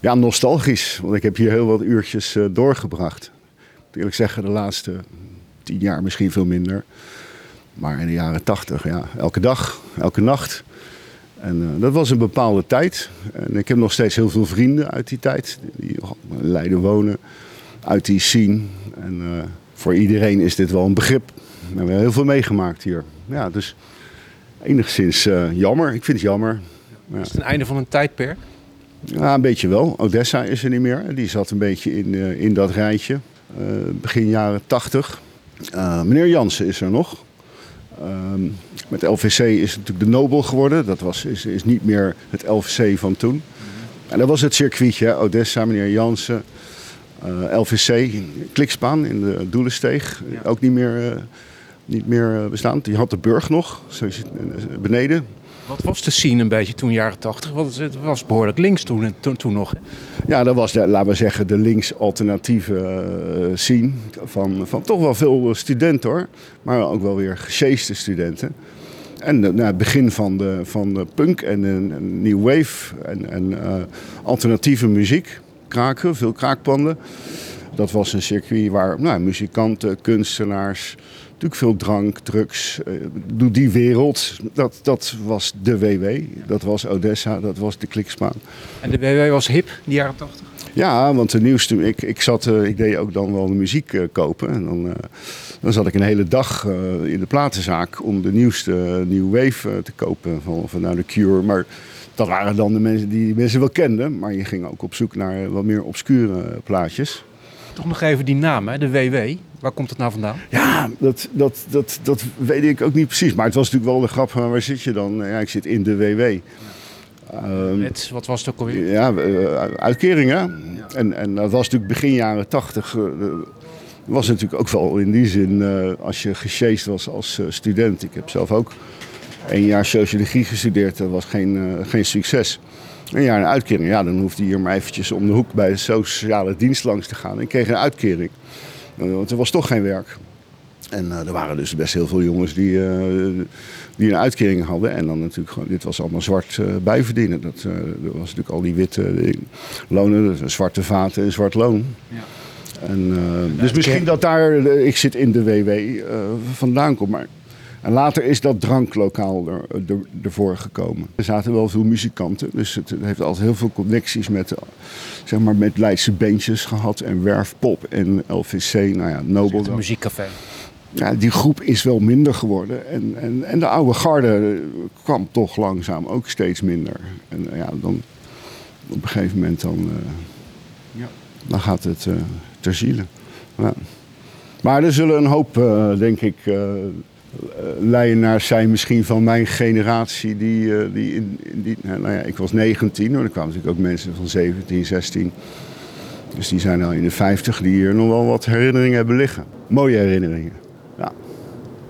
Ja, nostalgisch. Want ik heb hier heel wat uurtjes uh, doorgebracht. Ik moet eerlijk zeggen, de laatste tien jaar misschien veel minder. Maar in de jaren tachtig, ja, elke dag, elke nacht. En uh, dat was een bepaalde tijd. En ik heb nog steeds heel veel vrienden uit die tijd. Die in Leiden wonen. Uit die scene. En uh, voor iedereen is dit wel een begrip. We hebben heel veel meegemaakt hier. Ja, dus enigszins jammer. Ik vind het jammer. Ja. Is het een einde van een tijdperk? Ja, een beetje wel. Odessa is er niet meer. Die zat een beetje in, uh, in dat rijtje. Uh, begin jaren 80. Uh, meneer Jansen is er nog. Ehm, met LVC is het natuurlijk de Nobel geworden. Dat was, is, is niet meer het LVC van toen. En dat was het circuitje. Odessa, meneer Jansen. LVC, Klikspaan in de Doelensteeg. Ja. Ook niet meer, niet meer bestaan. Die had de Burg nog, beneden. Wat was de scene een beetje toen jaren 80? Want het was behoorlijk links toen, toen, toen nog. Ja, dat was, de, laten we zeggen, de links-alternatieve uh, scene. Van, van toch wel veel studenten hoor. Maar ook wel weer gesjeeste studenten. En uh, nou, het begin van de, van de punk en de new wave en, en uh, alternatieve muziek. Kraken, veel kraakpanden. Dat was een circuit waar nou, muzikanten, kunstenaars, natuurlijk veel drank, drugs. Uh, die wereld, dat, dat was de WW. Dat was Odessa, dat was de Klikspaan. En de WW was hip, die jaren 80? Ja, want de nieuwste, ik, ik, zat, uh, ik deed ook dan wel de muziek uh, kopen. En dan, dan zat ik een hele dag in de platenzaak om de nieuwste New Wave te kopen van, van nou, The Cure. Maar dat waren dan de mensen die mensen wel kenden. Maar je ging ook op zoek naar wat meer obscure plaatjes. Toch nog even die naam, hè? de WW. Waar komt het nou vandaan? Ja, dat, dat, dat, dat weet ik ook niet precies. Maar het was natuurlijk wel de grap van waar zit je dan? Ja, ik zit in de WW. Um, Met, wat was het ook alweer? Ja, uh, uitkeringen. Ja. En, en dat was natuurlijk begin jaren tachtig. Uh, was natuurlijk ook wel in die zin, uh, als je gesjeest was als student. Ik heb zelf ook één jaar sociologie gestudeerd. Dat was geen, geen succes. Een jaar een uitkering, ja, dan hoefde je hier maar eventjes om de hoek bij de sociale dienst langs te gaan. En kreeg een uitkering. Want er was toch geen werk. En uh, er waren dus best heel veel jongens die, uh, die een uitkering hadden. En dan natuurlijk gewoon, dit was allemaal zwart uh, bijverdienen. Dat was natuurlijk al die witte lonen, dus zwarte vaten en zwart loon. Ja. En, dus misschien dat daar, ik zit in de WW, vandaan komt. Maar en later is dat dranklokaal er, er, ervoor gekomen. Er zaten wel veel muzikanten, dus het heeft altijd heel veel connecties met, zeg maar, met Leidse beentjes gehad. En Werfpop en LVC, nou ja, Nobel. Het muziekcafé. Ja, die groep is wel minder geworden. En, en, en de oude garde kwam toch langzaam ook steeds minder. En ja, dan op een gegeven moment dan, uh, ja. dan gaat het uh, ter ziele. Ja. Maar er zullen een hoop, uh, denk ik Leidenaars zijn misschien van mijn generatie die, uh, die, in, die nou ja, ik was 19 hoor, er kwamen natuurlijk ook mensen van 17, 16. Dus die zijn al in de 50 die hier nog wel wat herinneringen hebben liggen. Mooie herinneringen.